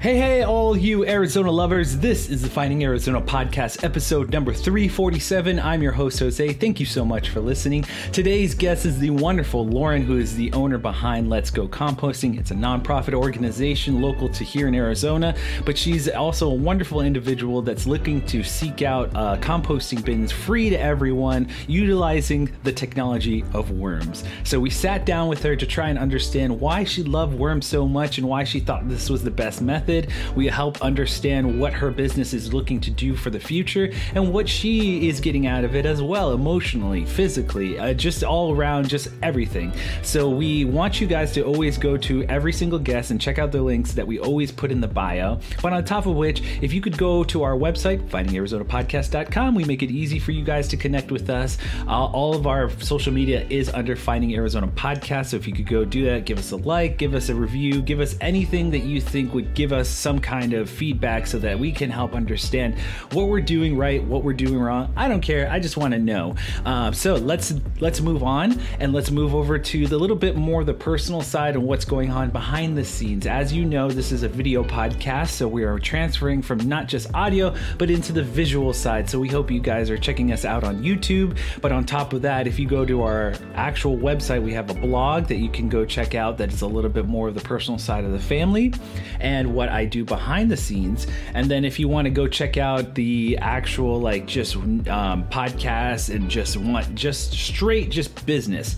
Hey, hey, all you Arizona lovers. This is the Finding Arizona podcast, episode number 347. I'm your host, Jose. Thank you so much for listening. Today's guest is the wonderful Lauren, who is the owner behind Let's Go Composting. It's a nonprofit organization local to here in Arizona, but she's also a wonderful individual that's looking to seek out uh, composting bins free to everyone, utilizing the technology of worms. So we sat down with her to try and understand why she loved worms so much and why she thought this was the best method method. We help understand what her business is looking to do for the future and what she is getting out of it as well, emotionally, physically, uh, just all around, just everything. So we want you guys to always go to every single guest and check out the links that we always put in the bio. But on top of which, if you could go to our website, findingarizonapodcast.com, we make it easy for you guys to connect with us. Uh, all of our social media is under Finding Arizona Podcast. So if you could go do that, give us a like, give us a review, give us anything that you think would give us us some kind of feedback so that we can help understand what we're doing right, what we're doing wrong. I don't care. I just want to know. Uh, so let's let's move on and let's move over to the little bit more the personal side and what's going on behind the scenes. As you know, this is a video podcast, so we are transferring from not just audio but into the visual side. So we hope you guys are checking us out on YouTube. But on top of that, if you go to our actual website, we have a blog that you can go check out that is a little bit more of the personal side of the family and what I do behind the scenes. And then if you want to go check out the actual like just um, podcasts and just want just straight just business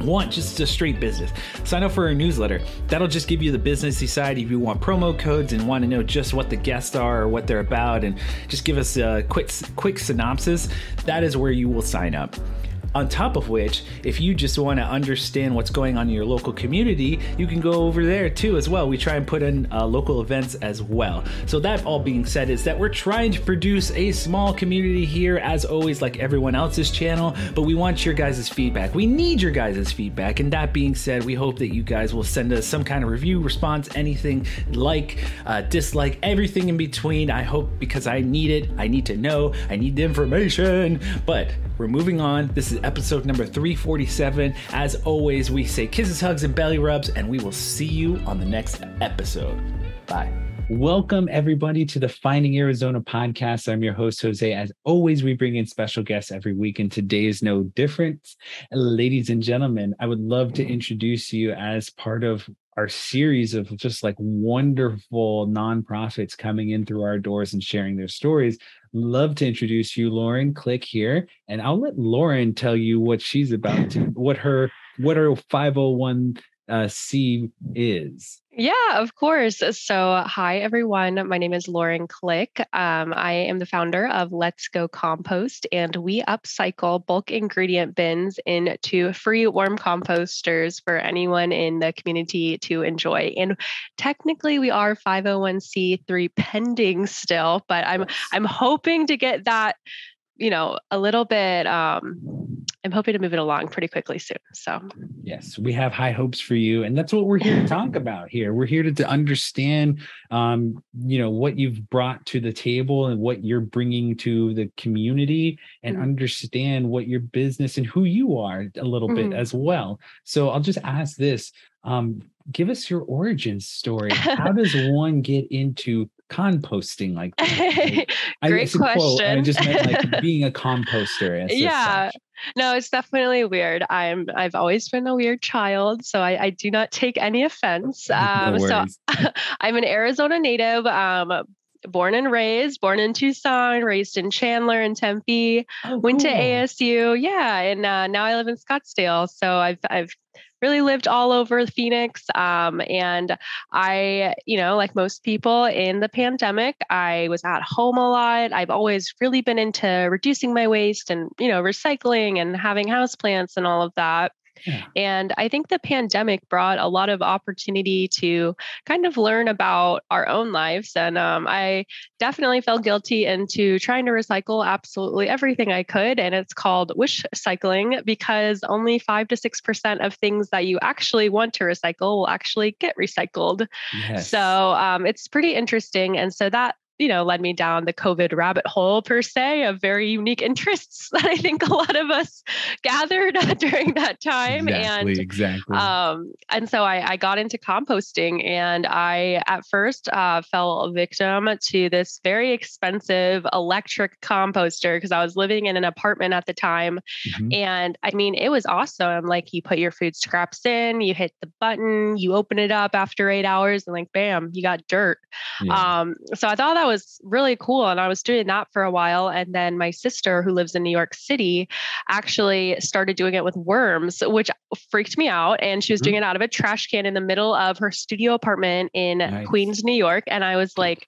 want just a straight business sign up for our newsletter. That'll just give you the businessy side if you want promo codes and want to know just what the guests are or what they're about and just give us a quick quick synopsis. That is where you will sign up on top of which, if you just want to understand what's going on in your local community, you can go over there too as well. We try and put in uh, local events as well. So that all being said is that we're trying to produce a small community here as always like everyone else's channel, but we want your guys' feedback. We need your guys' feedback. And that being said, we hope that you guys will send us some kind of review, response, anything like, uh, dislike, everything in between. I hope because I need it. I need to know. I need the information. But we're moving on. This is episode number 347. As always, we say kisses, hugs, and belly rubs, and we will see you on the next episode. Bye. Welcome, everybody, to the Finding Arizona podcast. I'm your host, Jose. As always, we bring in special guests every week, and today is no different. Ladies and gentlemen, I would love to introduce you as part of our series of just like wonderful nonprofits coming in through our doors and sharing their stories love to introduce you, Lauren. Click here, and I'll let Lauren tell you what she's about to, what her what her 501 uh, C is. Yeah, of course. So, hi, everyone. My name is Lauren Click. Um, I am the founder of Let's Go Compost, and we upcycle bulk ingredient bins into free warm composters for anyone in the community to enjoy. And technically, we are 501c3 pending still, but I'm I'm hoping to get that you know, a little bit um I'm hoping to move it along pretty quickly soon. So, yes, we have high hopes for you and that's what we're here to talk about here. We're here to, to understand um you know what you've brought to the table and what you're bringing to the community and mm-hmm. understand what your business and who you are a little mm-hmm. bit as well. So, I'll just ask this um give us your origin story. How does one get into composting like Great I, question. Quote, I just meant like being a composter. yeah. No, it's definitely weird. I'm I've always been a weird child, so I, I do not take any offense. Um, no so I'm an Arizona native, um, born and raised, born in Tucson, raised in Chandler and Tempe, oh, went to ASU. Yeah, and uh, now I live in Scottsdale. So I've I've really lived all over Phoenix. Um, and I, you know, like most people in the pandemic, I was at home a lot. I've always really been into reducing my waste and, you know, recycling and having house plants and all of that. And I think the pandemic brought a lot of opportunity to kind of learn about our own lives. And um, I definitely felt guilty into trying to recycle absolutely everything I could. And it's called wish cycling because only five to 6% of things that you actually want to recycle will actually get recycled. Yes. So um, it's pretty interesting. And so that you know, led me down the COVID rabbit hole per se of very unique interests that I think a lot of us gathered during that time. Exactly, and exactly. Um, and so I, I, got into composting and I at first uh, fell a victim to this very expensive electric composter because I was living in an apartment at the time. Mm-hmm. And I mean, it was awesome. Like you put your food scraps in, you hit the button, you open it up after eight hours, and like, bam, you got dirt. Yeah. Um, so I thought that was really cool. And I was doing that for a while. And then my sister, who lives in New York City, actually started doing it with worms, which freaked me out. And she was mm-hmm. doing it out of a trash can in the middle of her studio apartment in nice. Queens, New York. And I was like,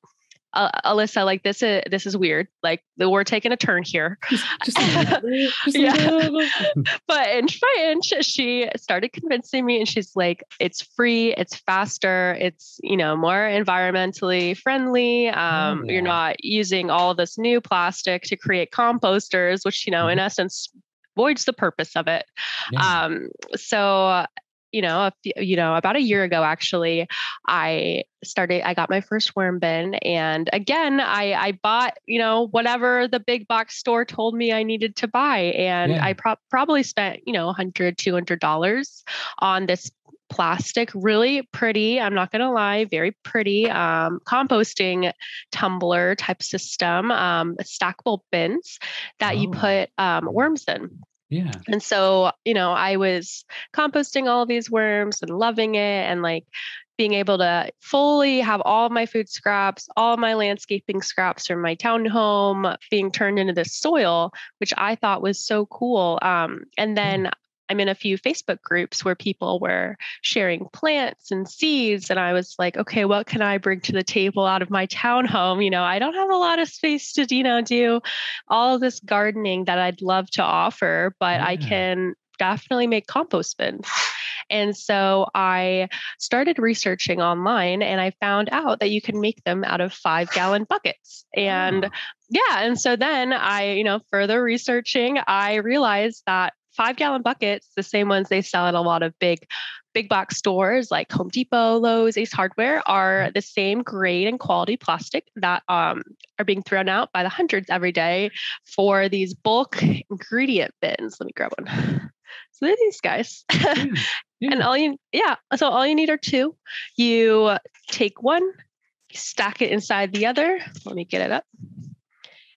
uh, Alyssa, like this is this is weird. Like we're taking a turn here. Just, just just yeah. but inch by inch, she started convincing me, and she's like, "It's free. It's faster. It's you know more environmentally friendly. Um, oh, yeah. You're not using all this new plastic to create composters, which you know mm-hmm. in essence voids the purpose of it. Yeah. Um, so you know, a few, you know, about a year ago, actually, I started, I got my first worm bin. And again, I, I bought, you know, whatever the big box store told me I needed to buy. And yeah. I pro- probably spent, you know, 100 $200 on this plastic, really pretty. I'm not going to lie, very pretty um, composting tumbler type system, um, stackable bins that oh. you put um, worms in. Yeah. And so, you know, I was composting all these worms and loving it and like being able to fully have all my food scraps, all my landscaping scraps from my townhome being turned into this soil, which I thought was so cool. Um, and then I'm in a few Facebook groups where people were sharing plants and seeds. And I was like, okay, what can I bring to the table out of my townhome? You know, I don't have a lot of space to, you know, do all this gardening that I'd love to offer, but yeah. I can definitely make compost bins. And so I started researching online and I found out that you can make them out of five gallon buckets. And oh. yeah, and so then I, you know, further researching, I realized that five gallon buckets, the same ones they sell at a lot of big big box stores like Home Depot, Lowe's, Ace Hardware are the same grade and quality plastic that um, are being thrown out by the hundreds every day for these bulk ingredient bins. Let me grab one. So they're these guys. Yeah. Yeah. and all you yeah, so all you need are two. You take one, stack it inside the other. Let me get it up.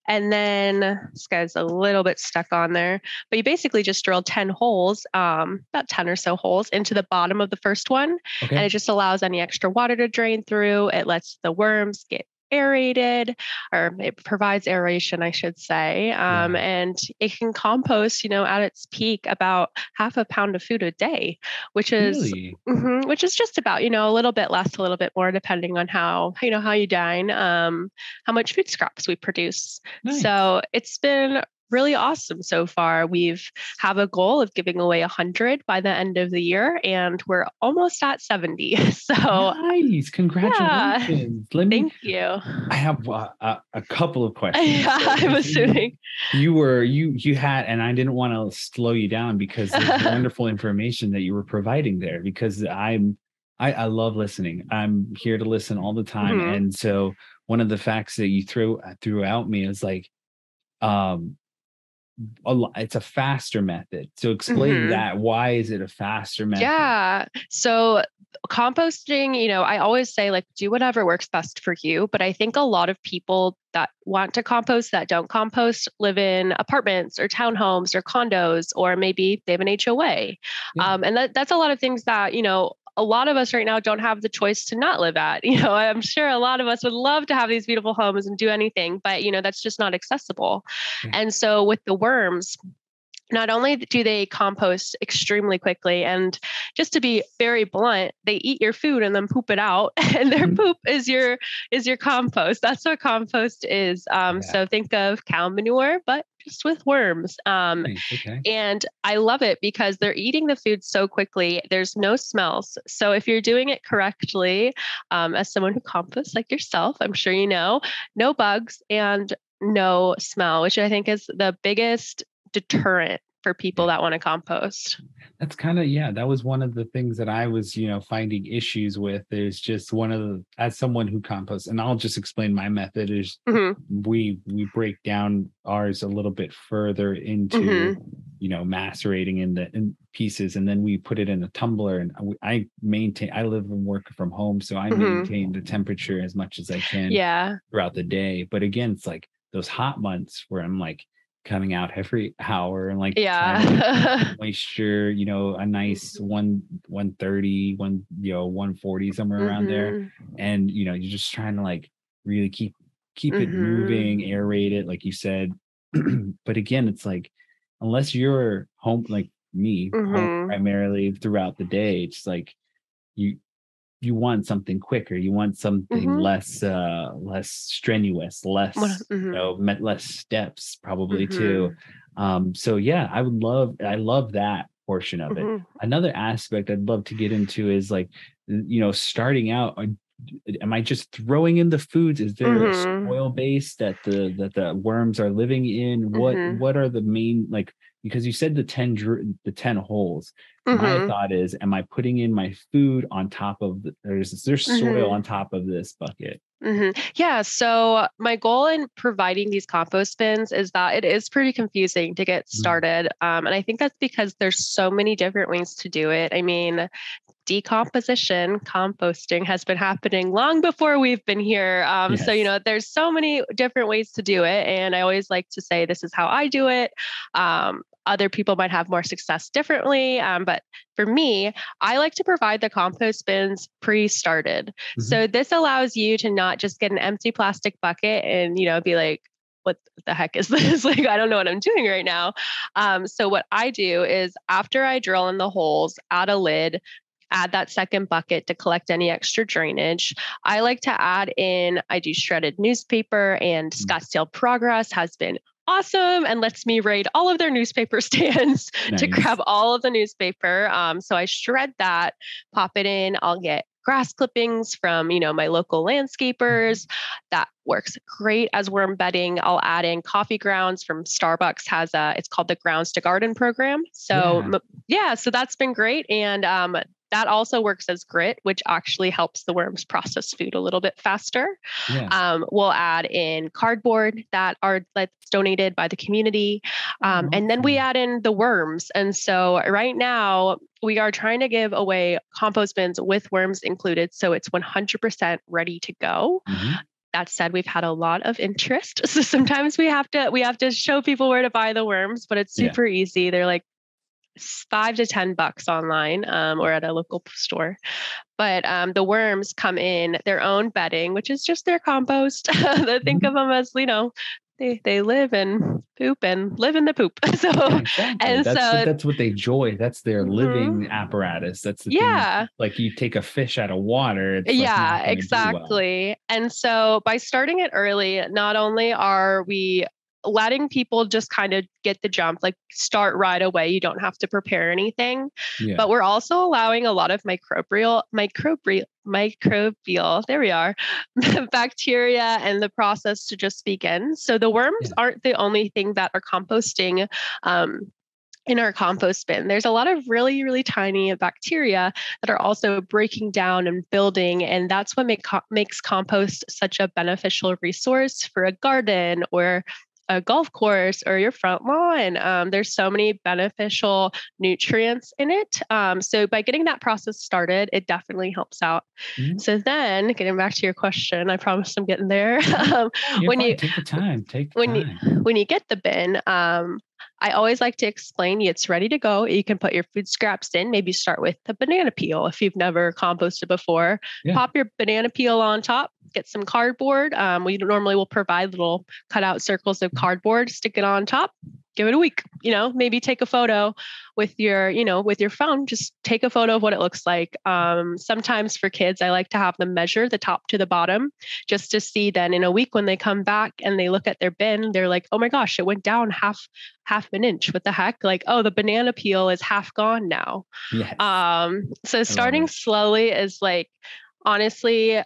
And then this guy's a little bit stuck on there, but you basically just drill 10 holes, um, about 10 or so holes into the bottom of the first one. Okay. And it just allows any extra water to drain through. It lets the worms get aerated or it provides aeration, I should say. Um. And it can compost, you know, at its peak about half a pound of food a day, which is really? mm-hmm, which is just about, you know, a little bit less, a little bit more, depending on how, you know, how you dine, um, how much food scraps we produce. Nice. So it's been really awesome so far. We've have a goal of giving away 100 by the end of the year and we're almost at 70. So nice. Congratulations. Yeah. Let me, Thank you. I have uh, a, a, couple of questions. Yeah, I'm assuming you were you you had and I didn't want to slow you down because there's wonderful information that you were providing there because I'm I, I love listening. I'm here to listen all the time. Mm-hmm. And so one of the facts that you threw threw out me is like um a it's a faster method. So explain mm-hmm. that. Why is it a faster method? Yeah. So composting, you know, I always say like do whatever works best for you, but I think a lot of people that want to compost that don't compost live in apartments or townhomes or condos or maybe they have an HOA. Yeah. Um, and that, that's a lot of things that, you know, a lot of us right now don't have the choice to not live at. You know, I'm sure a lot of us would love to have these beautiful homes and do anything, but you know, that's just not accessible. Mm-hmm. And so with the worms, not only do they compost extremely quickly and just to be very blunt they eat your food and then poop it out and their mm-hmm. poop is your is your compost that's what compost is um, yeah. so think of cow manure but just with worms. Um, okay. And I love it because they're eating the food so quickly. There's no smells. So if you're doing it correctly, um, as someone who composts like yourself, I'm sure you know, no bugs and no smell, which I think is the biggest deterrent for people that want to compost. That's kind of yeah, that was one of the things that I was, you know, finding issues with is just one of the as someone who composts and I'll just explain my method is mm-hmm. we we break down ours a little bit further into mm-hmm. you know macerating in the in pieces and then we put it in a tumbler and I maintain I live and work from home so I mm-hmm. maintain the temperature as much as I can yeah throughout the day but again it's like those hot months where I'm like coming out every hour and like yeah moisture you know a nice one 130 one you know 140 somewhere mm-hmm. around there mm-hmm. and you know you're just trying to like really keep keep mm-hmm. it moving mm-hmm. aerate it like you said but again it's like unless you're home like me mm-hmm. home primarily throughout the day it's like you you want something quicker you want something mm-hmm. less uh less strenuous less mm-hmm. you know less steps probably mm-hmm. too um so yeah i would love i love that portion of it mm-hmm. another aspect i'd love to get into is like you know starting out am i just throwing in the foods is there a mm-hmm. soil base that the that the worms are living in what mm-hmm. what are the main like because you said the 10 the 10 holes mm-hmm. my thought is am i putting in my food on top of the, there's there's soil mm-hmm. on top of this bucket Mm-hmm. Yeah. So, my goal in providing these compost bins is that it is pretty confusing to get mm-hmm. started. Um, and I think that's because there's so many different ways to do it. I mean, decomposition, composting has been happening long before we've been here. Um, yes. So, you know, there's so many different ways to do it. And I always like to say, this is how I do it. Um, other people might have more success differently. Um, but for me, I like to provide the compost bins pre-started. Mm-hmm. So this allows you to not just get an empty plastic bucket and, you know, be like, what the heck is this? like, I don't know what I'm doing right now. Um, so what I do is after I drill in the holes, add a lid, add that second bucket to collect any extra drainage. I like to add in, I do shredded newspaper and mm. Scottsdale Progress has been awesome and lets me raid all of their newspaper stands nice. to grab all of the newspaper. Um, so I shred that, pop it in. I'll get grass clippings from you know my local landscapers that works great as worm bedding i'll add in coffee grounds from starbucks has a it's called the grounds to garden program so yeah, yeah so that's been great and um, that also works as grit, which actually helps the worms process food a little bit faster. Yeah. Um, we'll add in cardboard that are that's donated by the community, um, mm-hmm. and then we add in the worms. And so right now we are trying to give away compost bins with worms included, so it's 100% ready to go. Mm-hmm that said we've had a lot of interest so sometimes we have to we have to show people where to buy the worms but it's super yeah. easy they're like five to 10 bucks online um, or at a local store. But um, the worms come in their own bedding, which is just their compost. they think mm-hmm. of them as, you know, they, they live and poop and live in the poop. So, exactly. and that's, so that's what they enjoy. That's their mm-hmm. living apparatus. That's the yeah. Thing. Like you take a fish out of water. yeah, like exactly. Well. And so by starting it early, not only are we letting people just kind of get the jump, like start right away. You don't have to prepare anything. Yeah. But we're also allowing a lot of microbial, microbial, microbial, there we are, bacteria and the process to just begin. So the worms yeah. aren't the only thing that are composting. Um, in our compost bin. There's a lot of really, really tiny bacteria that are also breaking down and building. And that's what make, makes compost such a beneficial resource for a garden or a golf course or your front lawn. Um, there's so many beneficial nutrients in it. Um, so by getting that process started, it definitely helps out. Mm-hmm. So then, getting back to your question, I promise I'm getting there. um, when fine. you take the time, take the when time. you when you get the bin, um, I always like to explain it's ready to go. You can put your food scraps in, maybe start with the banana peel if you've never composted before. Yeah. Pop your banana peel on top, get some cardboard. Um, we normally will provide little cutout circles of cardboard, stick it on top, give it a week you know maybe take a photo with your you know with your phone just take a photo of what it looks like um, sometimes for kids i like to have them measure the top to the bottom just to see then in a week when they come back and they look at their bin they're like oh my gosh it went down half half an inch what the heck like oh the banana peel is half gone now yes. um so starting slowly is like honestly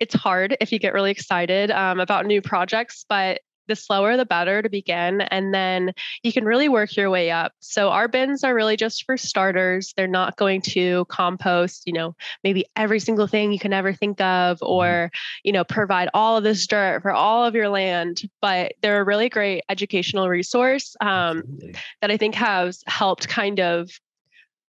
it's hard if you get really excited um, about new projects but the slower the better to begin. And then you can really work your way up. So our bins are really just for starters. They're not going to compost, you know, maybe every single thing you can ever think of mm-hmm. or, you know, provide all of this dirt for all of your land. But they're a really great educational resource um, that I think has helped kind of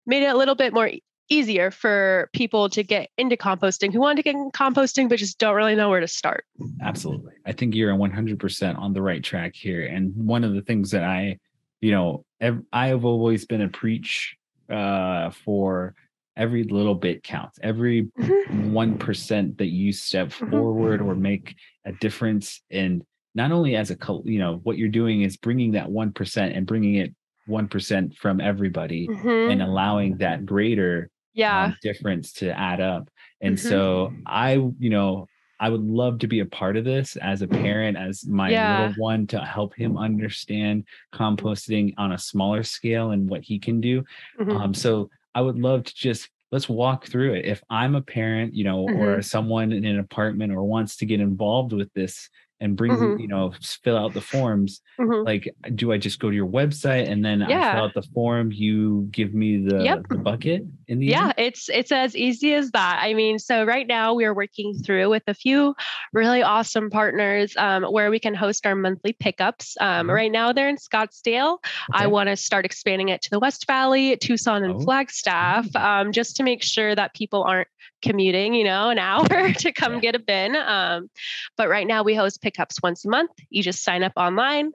made it a little bit more easier for people to get into composting who want to get into composting but just don't really know where to start. Absolutely. I think you're 100% on the right track here. And one of the things that I, you know, I have always been a preach uh, for every little bit counts. Every mm-hmm. one percent that you step mm-hmm. forward or make a difference, and not only as a you know what you're doing is bringing that one percent and bringing it one percent from everybody mm-hmm. and allowing that greater yeah um, difference to add up and mm-hmm. so i you know i would love to be a part of this as a parent as my yeah. little one to help him understand composting on a smaller scale and what he can do mm-hmm. um, so i would love to just let's walk through it if i'm a parent you know mm-hmm. or someone in an apartment or wants to get involved with this and bring mm-hmm. you know fill out the forms mm-hmm. like do i just go to your website and then yeah. i fill out the form you give me the, yep. the bucket in the yeah end? it's it's as easy as that i mean so right now we are working through with a few really awesome partners um, where we can host our monthly pickups um, mm-hmm. right now they're in scottsdale okay. i want to start expanding it to the west valley tucson and oh. flagstaff um, just to make sure that people aren't commuting, you know, an hour to come yeah. get a bin. Um, but right now we host pickups once a month. You just sign up online.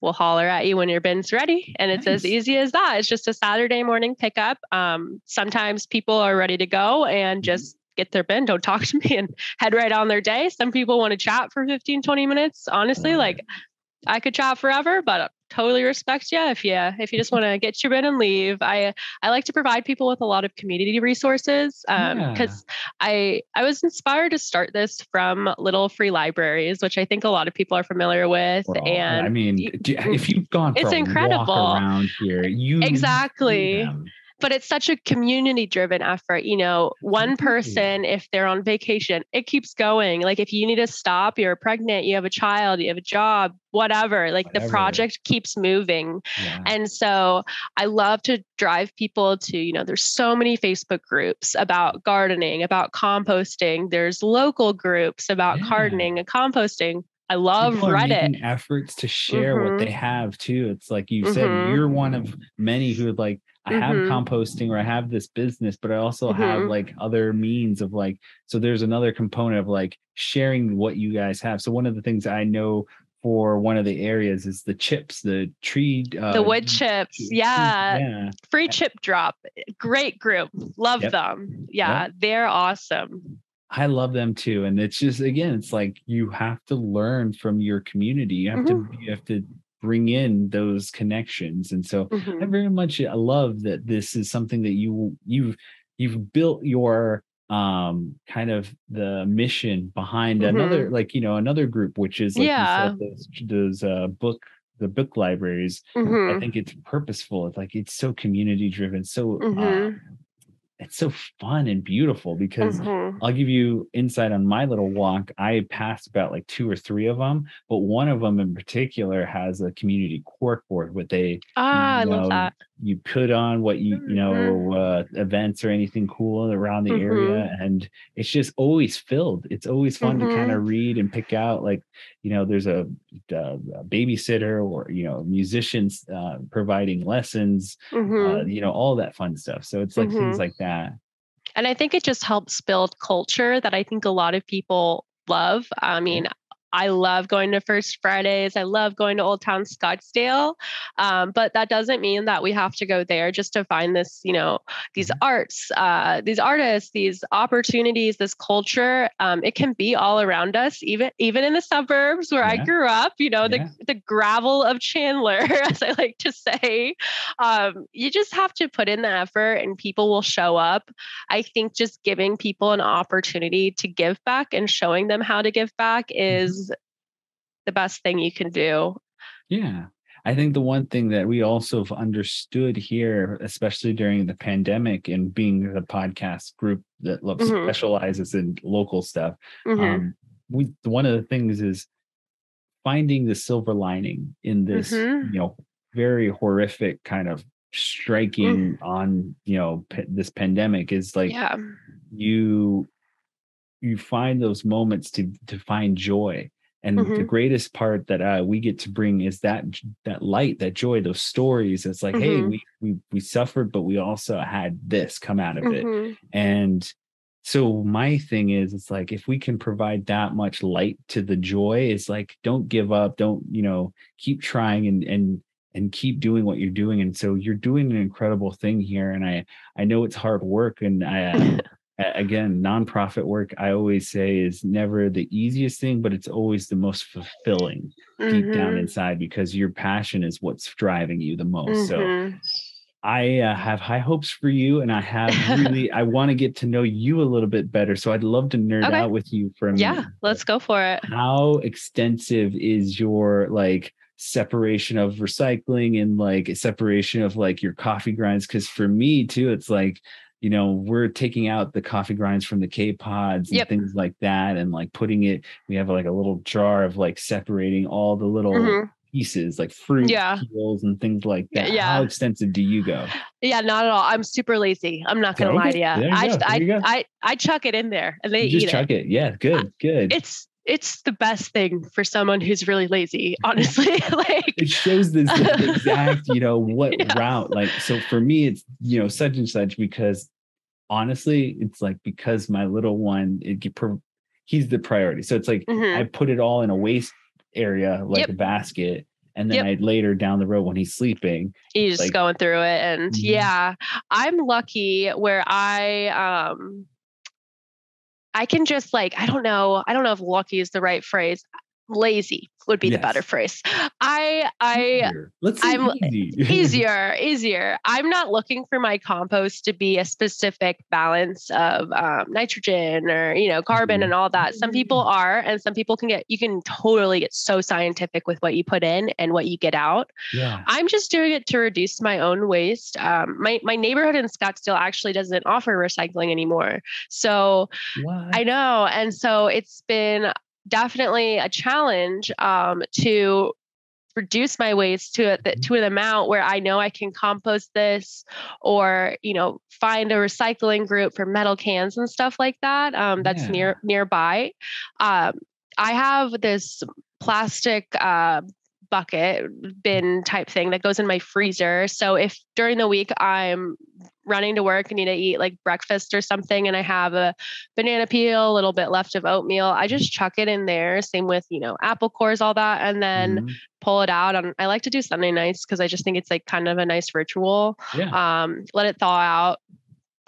We'll holler at you when your bin's ready. And it's nice. as easy as that. It's just a Saturday morning pickup. Um, sometimes people are ready to go and mm-hmm. just get their bin, don't talk to me and head right on their day. Some people want to chat for 15, 20 minutes. Honestly, like I could chat forever, but totally respect you if you if you just want to get your bin and leave. I I like to provide people with a lot of community resources because um, yeah. I I was inspired to start this from little free libraries, which I think a lot of people are familiar with. Well, and I mean, if you've gone, it's incredible around here. You exactly but it's such a community driven effort you know one person if they're on vacation it keeps going like if you need to stop you're pregnant you have a child you have a job whatever like whatever. the project keeps moving yeah. and so i love to drive people to you know there's so many facebook groups about gardening about composting there's local groups about yeah. gardening and composting I love People Reddit. efforts to share mm-hmm. what they have too. It's like you mm-hmm. said, you're one of many who like I have mm-hmm. composting or I have this business, but I also mm-hmm. have like other means of like, so there's another component of like sharing what you guys have. So one of the things I know for one of the areas is the chips, the tree, uh, the wood chips. Yeah. yeah. Free chip drop. Great group. Love yep. them. Yeah, yep. They're awesome. I love them too. And it's just again, it's like you have to learn from your community. You have mm-hmm. to you have to bring in those connections and so mm-hmm. i very much i love that this is something that you you've you've built your um kind of the mission behind mm-hmm. another like you know another group which is like yeah. Those, those uh book the book libraries mm-hmm. i think it's purposeful it's like it's so community driven so uh, it's so fun and beautiful because mm-hmm. I'll give you insight on my little walk. I passed about like two or three of them, but one of them in particular has a community cork board with a ah, I love that. You put on what you you know mm-hmm. uh, events or anything cool around the mm-hmm. area, and it's just always filled. It's always fun to kind of mm-hmm. read and pick out like you know there's a, a babysitter or you know musicians uh, providing lessons, uh, mm-hmm. you know all that fun stuff. So it's like things like that. And I think it just helps build culture that I think a lot of people love. I mean, I love going to First Fridays. I love going to Old Town Scottsdale. Um, but that doesn't mean that we have to go there just to find this, you know, these mm-hmm. arts, uh, these artists, these opportunities, this culture. Um, it can be all around us, even even in the suburbs where yeah. I grew up. You know, yeah. the the gravel of Chandler, as I like to say. Um, you just have to put in the effort, and people will show up. I think just giving people an opportunity to give back and showing them how to give back mm-hmm. is the best thing you can do. Yeah. I think the one thing that we also have understood here, especially during the pandemic and being the podcast group that mm-hmm. specializes in local stuff, mm-hmm. um, we one of the things is finding the silver lining in this Mhm. you know very horrific kind of striking on you know p- this pandemic is like yeah. you you find those moments to to find joy and the Mhm. greatest part that uh, we get to bring is that that light that joy those stories it's like hey Mhm. we we we suffered but we also had this come out of it Mhm. and so my thing is it's like if we can provide that much light to the joy it's like don't give up don't you know keep trying and and and keep doing what you're doing and so you're doing an incredible thing here and i i know it's hard work and i uh, again nonprofit work i always say is never the easiest thing but it's always the most fulfilling deep down Mhm. inside because your passion is what's driving you the most so Mhm. I uh, have high hopes for you, and I have really I want to get to know you a little bit better. So I'd love to nerd Okay. out with you for a minute. Yeah, let's go for it. How extensive is your like separation of recycling and like separation of like your coffee grinds? Because for me too, it's like you know we're taking out the coffee grinds from the K pods and Yep. things like that, and like putting it. We have like a little jar of like separating all the little Mhm. pieces, like fruit Yeah. peels and things like that. Yeah. How extensive do you go? Yeah, not at all. I'm super lazy. I'm not gonna lie Okay, to you. there you I, go, there I. I I chuck it in there and they You just eat chuck it. it. Yeah, good, good. It's it's the best thing for someone who's really lazy. Honestly, like it shows this exact, you know, what Yeah. route. Like, so for me, it's you know such and such because honestly, it's like because my little one, it he's the priority. So it's like Mhm. I put it all in a waste area, like Yep. a basket, and then Yep. I later down the road when he's sleeping, he's just like- going through it and Mhm. yeah i'm lucky where i um i can just like i don't know i don't know if lucky is the right phrase lazy would be the better phrase i i let's I'm- easy. easier easier i'm not looking for my compost to be a specific balance of um, nitrogen or you know carbon Mhm. and all that some people are and some people can get you can totally get so scientific with what you put in and what you get out yeah. I'm just doing it to reduce my own waste. Um, my my neighborhood in Scottsdale actually doesn't offer recycling anymore, so What? I know, and so it's been definitely a challenge um, to reduce my waste to a, to an amount where I know I can compost this, or you know, find a recycling group for metal cans and stuff like that. Um, that's Yeah. near nearby. Um, I have this plastic uh, bucket bin type thing that goes in my freezer. So if during the week I'm running to work and need to eat like breakfast or something and I have a banana peel, a little bit left of oatmeal, I just chuck it in there. Same with, you know, apple cores, all that, and then Mhm. pull it out. On I like to do Sunday nights because I just think it's like kind of a nice ritual. yeah. Um, let it thaw out,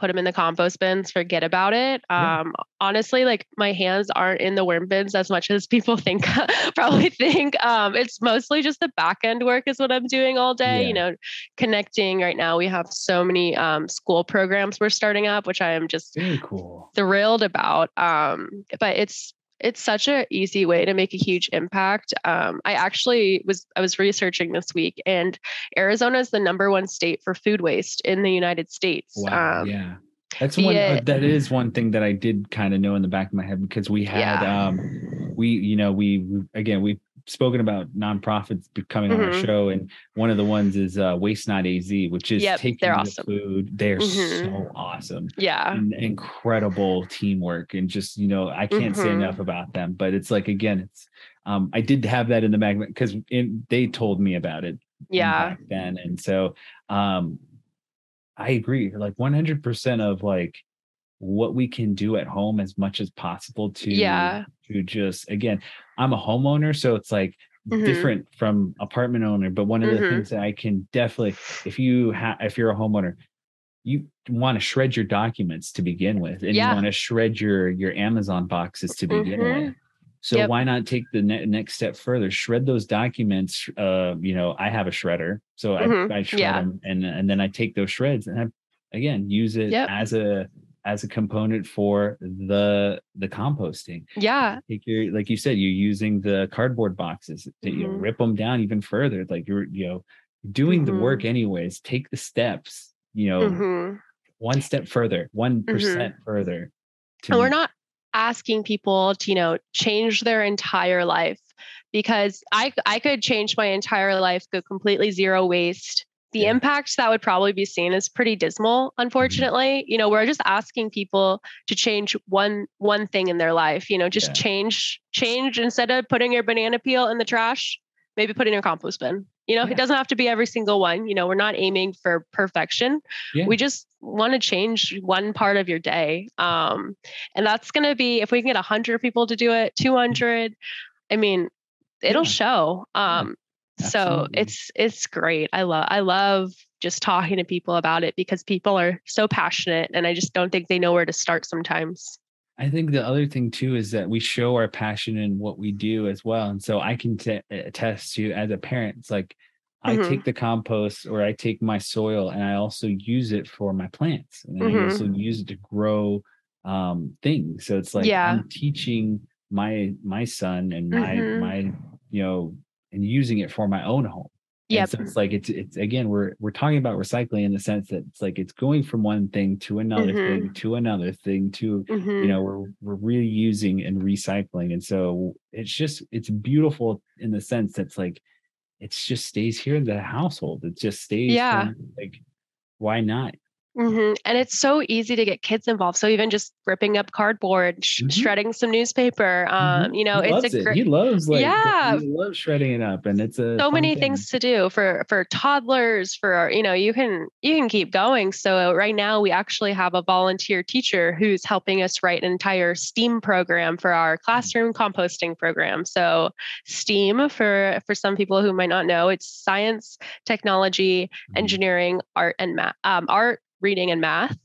put them in the compost bins, forget about it. Yeah. Um, honestly, like my hands aren't in the worm bins as much as people think probably think. Um, it's mostly just the back end work is what I'm doing all day. Yeah. You know, connecting right now. We have so many um, school programs we're starting up, which I am just Very cool. thrilled about. Um, but it's it's such an easy way to make a huge impact. Um, I actually was I was researching this week, and Arizona is the number one state for food waste in the United States. Wow. Um, yeah. That's one. uh, it- that is one thing that I did kind of know in the back of my head because we had, Yeah. um, we, you know, we we- again we've spoken about nonprofits becoming on our Mhm. show, and one of the ones is uh, Waste Not AZ, which is Yep, taking they're the awesome. food. They're Mhm. so awesome. Yeah. and incredible teamwork and just you know i can't say Mhm. enough about them but it's like again it's um i did have that in the magnet because they told me about it Yeah. back then and so um i agree like 100% of like what we can do at home as much as possible to Yeah. To just again i'm a homeowner so it's like Mhm. different from apartment owner but one of the Mhm. things that i can definitely if you have if you're a homeowner you want to shred your documents to begin with and Yeah. you want to shred your your amazon boxes to begin Mhm. with so Yep. why not take the ne- next step further shred those documents uh you know i have a shredder so Mhm. i, I shred Yeah. them and and then i take those shreds and I, again use it Yep. as a as a component for the the composting Yeah. take your like you said you're using the cardboard boxes that you know, Mhm. rip them down even further like you're you know doing the work Mhm. anyways take the steps you know Mhm. one step further one percent further to And we're not asking people to, you know, change their entire life because I I could change my entire life, go completely zero waste. The yeah. impact that would probably be seen is pretty dismal, mm-hmm. unfortunately. Mm-hmm. You know, we're just asking people to change one one thing in their life, you know, just yeah. change change instead of putting your banana peel in the trash, maybe put in your compost bin. You know, yeah. it doesn't have to be every single one. You know, we're not aiming for perfection. We just want to change one part of your day. Um, and that's going to be if we can get 100 people to do it, 200, I mean, it'll show. Um, so it's it's great. I love I love just talking to people about it because people are so passionate and I just don't think they know where to start sometimes. I think the other thing too is that we show our passion in what we do as well. And so I can t- attest to as a parent, it's like mm-hmm. I take the compost or I take my soil and I also use it for my plants and mm-hmm. I also use it to grow um, things. So it's like yeah. I'm teaching my my son and my mm-hmm. my you know and using it for my own home. Yeah, so it's like it's it's again we're we're talking about recycling in the sense that it's like it's going from one thing to another mm-hmm. thing to another thing to mm-hmm. you know we're we're reusing and recycling and so it's just it's beautiful in the sense that's like it just stays here in the household it just stays yeah from, like why not Mm-hmm. And it's so easy to get kids involved. So even just ripping up cardboard, sh- mm-hmm. shredding some newspaper, mm-hmm. um, mm-hmm. you know, he it's a great. He loves like yeah, he loves shredding it up, and it's a so many thing. things to do for for toddlers. For you know, you can you can keep going. So right now we actually have a volunteer teacher who's helping us write an entire STEAM program for our mm. classroom composting program. So STEAM for for some people who might not know, it's science, technology, mm-hmm. engineering, art, and math. Um, art reading and math.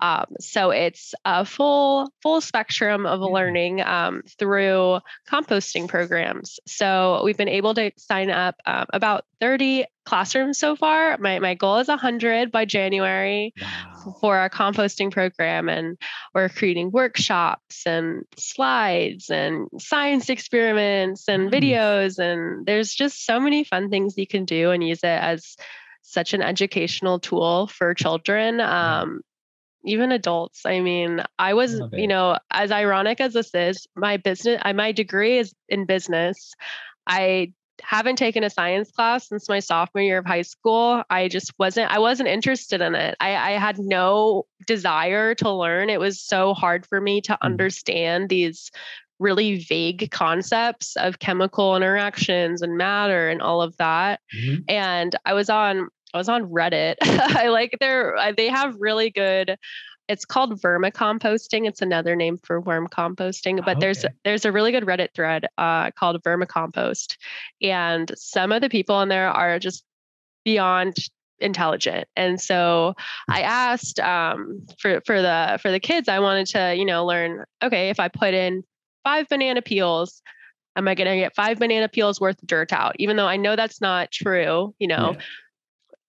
Um, so it's a full full spectrum of learning um, through composting programs. So we've been able to sign up um, about 30 classrooms so far. My my goal is 100 by January wow. for our composting program, and we're creating workshops and slides and science experiments and videos. And there's just so many fun things you can do and use it as such an educational tool for children um, even adults. I mean i was you know as ironic as this is my business my degree is in business. I haven't taken a science class since my sophomore year of high school. I just wasn't i wasn't interested in it. I, I had no desire to learn. It was so hard for me to mm. understand these really vague concepts of chemical interactions and matter and all of that. Mm-hmm. And I was on I was on Reddit. I like their they have really good it's called vermicomposting. It's another name for worm composting, but okay. there's there's a really good Reddit thread uh, called vermicompost, and some of the people in there are just beyond intelligent. And so I asked um, for for the for the kids, I wanted to you know learn. Okay, if I put in five banana peels, am I going to get five banana peels worth of dirt out? Even though I know that's not true, you know. Yeah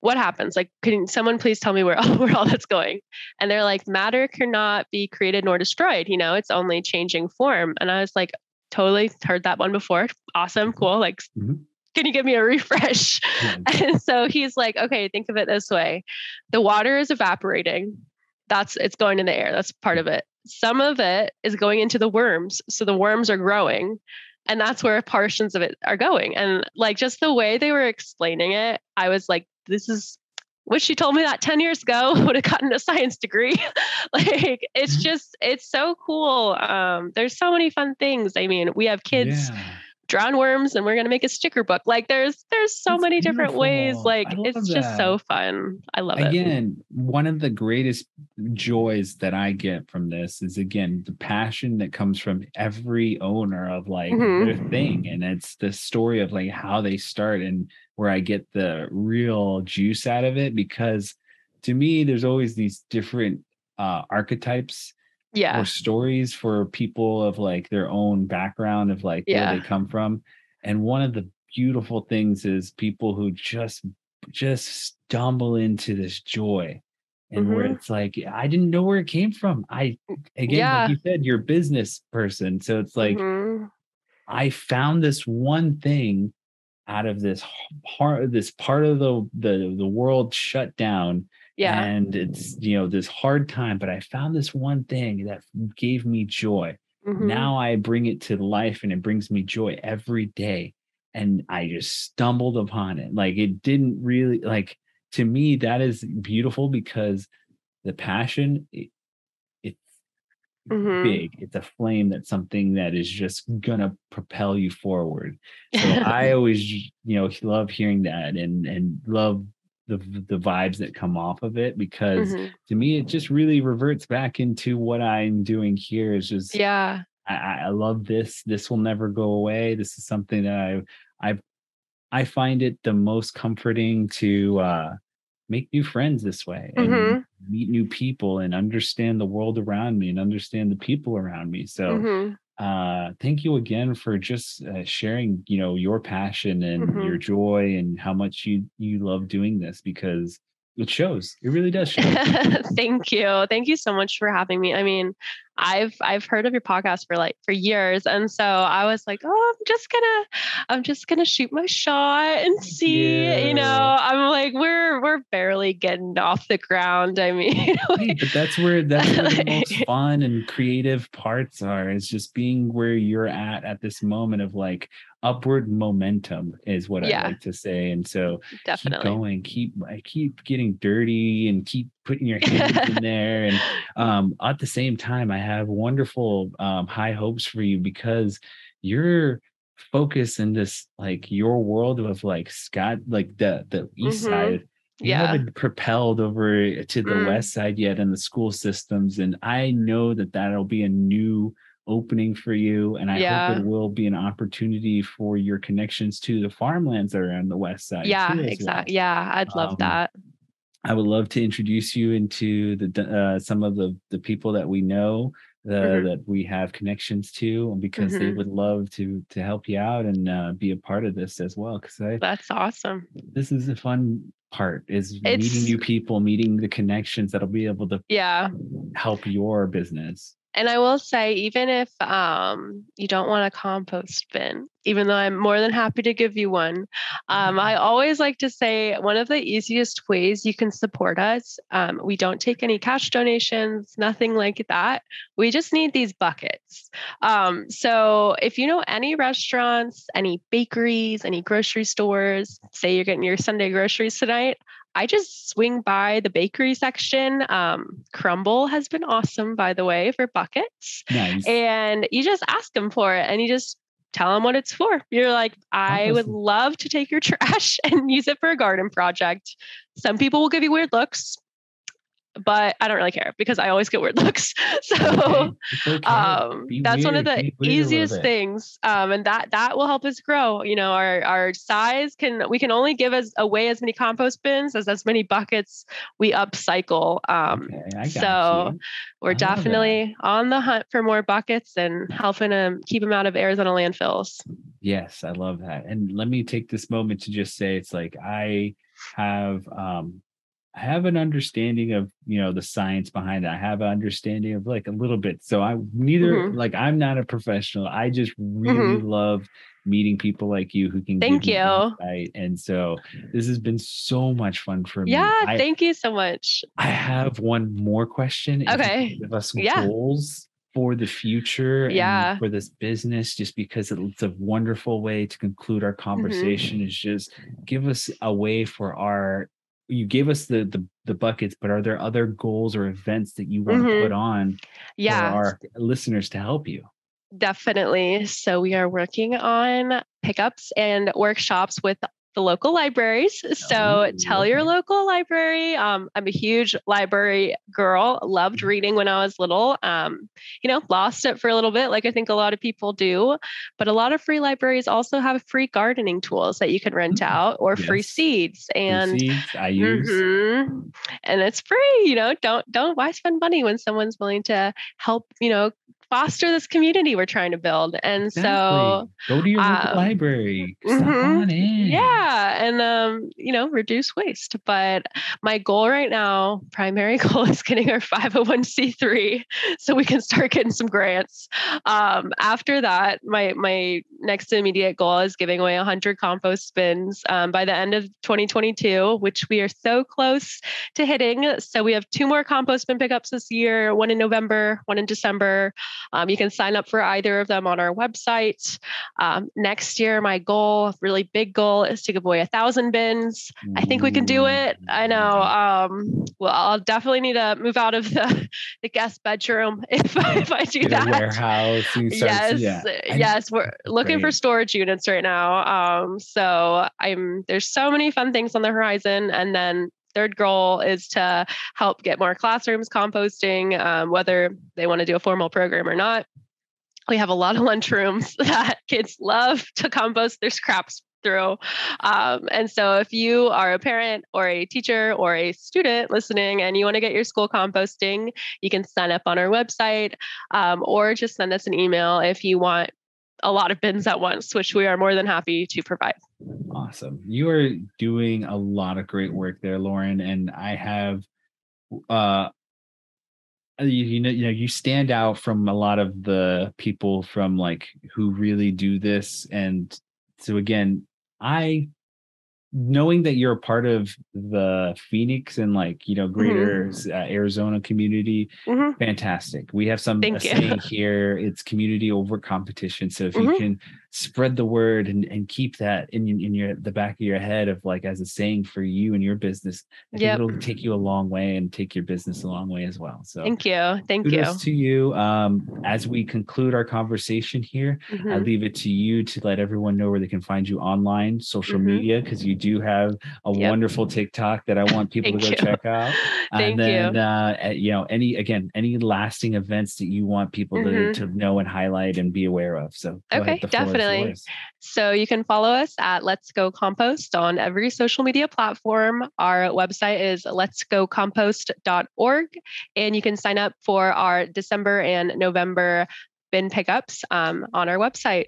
what happens? Like, can someone please tell me where all, where all that's going? And they're like, matter cannot be created nor destroyed. You know, it's only changing form. And I was like, totally heard that one before. Awesome, cool. Like, mm-hmm. can you give me a refresh? And so he's like, okay, think of it this way: the water is evaporating. That's it's going in the air. That's part of it. Some of it is going into the worms. So the worms are growing and that's where portions of it are going and like just the way they were explaining it i was like this is wish she told me that 10 years ago would have gotten a science degree. Like it's just it's so cool. Um there's so many fun things. I mean we have kids yeah drawn worms and we're going to make a sticker book. Like there's there's so That's many different ways. Like it's that. just so fun. I love again, it. Again one of the greatest joys that i get from this is again the passion that comes from every owner of like mm-hmm. their thing. And it's the story of like how they start and where i get the real juice out of it because to me there's always these different uh archetypes yeah or stories for people of like their own background of like yeah. where they come from and one of the beautiful things is people who just just stumble into this joy and mm-hmm. where it's like i didn't know where it came from i again yeah. like you said you're a business person so it's like mm-hmm. i found this one thing out of this part this part of the the the world shut down yeah. And it's, you know, this hard time, but I found this one thing that gave me joy. mm-hmm. now I bring it to life and it brings me joy every day. And I just stumbled upon it. Like it didn't really like to me, that is beautiful because the passion, it, it's mm-hmm. big. It's a flame that's something that is just gonna propel you forward. So I always, you know, love hearing that and and love the the vibes that come off of it because mm-hmm. to me it just really reverts back into what I'm doing here is just yeah. I, I love this. This will never go away. This is something that I I I find it the most comforting to uh make new friends this way and mm-hmm. meet new people and understand the world around me and understand the people around me. So mm-hmm uh, thank you again for just uh, sharing you know your passion and mm-hmm. your joy and how much you you love doing this because it shows. It really does show. Thank you. Thank you so much for having me. I mean i've i've heard of your podcast for like for years and so i was like oh i'm just gonna i'm just gonna shoot my shot and see yeah. you know? I'm like we're we're barely getting off the ground i mean like, but that's where that's where the most fun and creative parts are is just being where you're at at this moment of like upward momentum is what yeah. I like to say. And so definitely keep going, keep I keep getting dirty and keep putting your hands in there. And um, at the same time, I have wonderful um, high hopes for you because you're focused in this like your world of like Scott, like the the east mm-hmm. side. You yeah. haven't propelled over to the mm. west side yet in the school systems. And I know that that'll be a new opening for you and i yeah. hope it will be an opportunity for your connections to the farmlands that are on the west side yeah exactly well. yeah i'd love um, that i would love to introduce you into the uh, some of the the people that we know uh, mm-hmm. that we have connections to because mm-hmm. they would love to to help you out and uh, be a part of this as well because that's awesome this is a fun part is it's, meeting new people meeting the connections that'll be able to yeah help your business and I will say, even if um, you don't want a compost bin, even though I'm more than happy to give you one, um, I mm-hmm. always like to say one of the easiest ways you can support us. Um, we don't take any cash donations, nothing like that. We just need these buckets. Um, so if you know any restaurants, any bakeries, any grocery stores, say you're getting your Sunday groceries tonight, I just swing by the bakery section. Um, Crumbl has been awesome, by the way, for buckets. Nice. And you just ask them for it and you just tell them what it's for. You're like, I awesome. would love to take your trash and use it for a garden project. Some people will give you weird looks but I don't really care because I always get weird looks. So okay. Um, that's weird. one of the easiest things, um, and that that will help us grow. You know, our our size can we can only give us away as many compost bins as as many buckets we upcycle. Um, okay, so you. we're definitely on the hunt for more buckets and helping them keep them out of Arizona landfills. Yes, I love that. And let me take this moment to just say it's like I have um have an understanding of you know the science behind it. I have an understanding of like a little bit. So I neither mm-hmm. like I'm not a professional. I just really mm-hmm. love meeting people like you who can thank you insight. and so this has been so much fun for me yeah I, thank you so much i have one more question okay give us some yeah. goals for the future yeah for this business just because it's a wonderful way to conclude our mm-hmm. conversation mm-hmm. is just give us a way for our you gave us the, the the buckets, but are there other goals or events that you want mm-hmm. to put on yeah. for our listeners to help you? Definitely. So we are working on pickups and workshops with the local libraries. So oh, tell your local library. Um, I'm a huge library girl, loved mm-hmm. reading when I was little. Um, you know, lost it for a little bit, like I think a lot of people do. But a lot of free libraries also have free gardening tools that you can rent mm-hmm. out or yes. free seeds. And free seeds I use. Mm-hmm, and it's free, you know, don't don't why spend money when someone's willing to help, you know, foster this community we're trying to build. And exactly. so go to your um, library. Mm-hmm. Yeah. And um, you know, reduce waste. But my goal right now, primary goal is getting our 501c3 so we can start getting some grants. Um, after that, my my next immediate goal is giving away 100 compost bins um, by the end of 2022, which we are so close to hitting. So we have two more compost bin pickups this year, one in November, one in December. Um, you can sign up for either of them on our website. Um, next year, my goal, really big goal, is to give away a thousand bins. I think we can do it. I know. Um, well, I'll definitely need to move out of the, the guest bedroom if, if I do Get that. Warehouse. yes, yeah. yes. We're looking Great. for storage units right now. Um, so I'm there's so many fun things on the horizon, and then third goal is to help get more classrooms composting, um, whether they want to do a formal program or not. We have a lot of lunchrooms that kids love to compost their scraps through. Um, and so, if you are a parent or a teacher or a student listening and you want to get your school composting, you can sign up on our website um, or just send us an email if you want a lot of bins at once, which we are more than happy to provide. Awesome. You are doing a lot of great work there, Lauren. And I have uh you, you know you know you stand out from a lot of the people from like who really do this and so again i knowing that you're a part of the phoenix and like you know greater Mm-hmm. uh, arizona community Mhm. fantastic we have some Thank you. saying here it's community over competition so if you Mhm. can spread the word and, and keep that in, in your the back of your head of like as a saying for you and your business I Yep. it'll take you a long way and take your business a long way as well so Thank you. Thank you. to you um as we conclude our conversation here I Mhm. leave it to you to let everyone know where they can find you online, social Mhm. media, because you do have a Yep. wonderful TikTok that I want people to go you. check out. Thank and then, you. uh, eh, you know, any again, any lasting events that you want people Mhm. to, to know and highlight and be aware of. So, Okay, ahead, the floor is definitely. So you can follow us at Let's Go Compost on every social media platform. Our website is letsgocompost.org, and you can sign up for our December and November bin pickups um, on our website.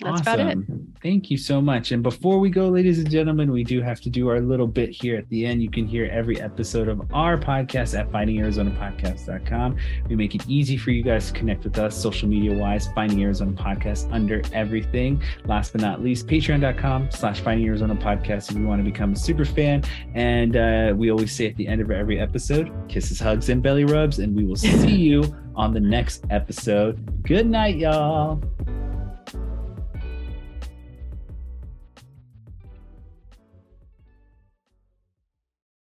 That's about it. Thank you so much. And before we go, ladies and gentlemen, we do have to do our little bit here at the end. You can hear every episode of our podcast at findingarizonapodcast.com. We make it easy for you guys to connect with us social media wise, Finding Arizona Podcast under everything. Last but not least, patreon.com slash Finding Arizona Podcast if you want to become a super fan. And uh, we always say at the end of every episode, kisses, hugs, and belly rubs. And we will see you on the next episode. Good night, y'all.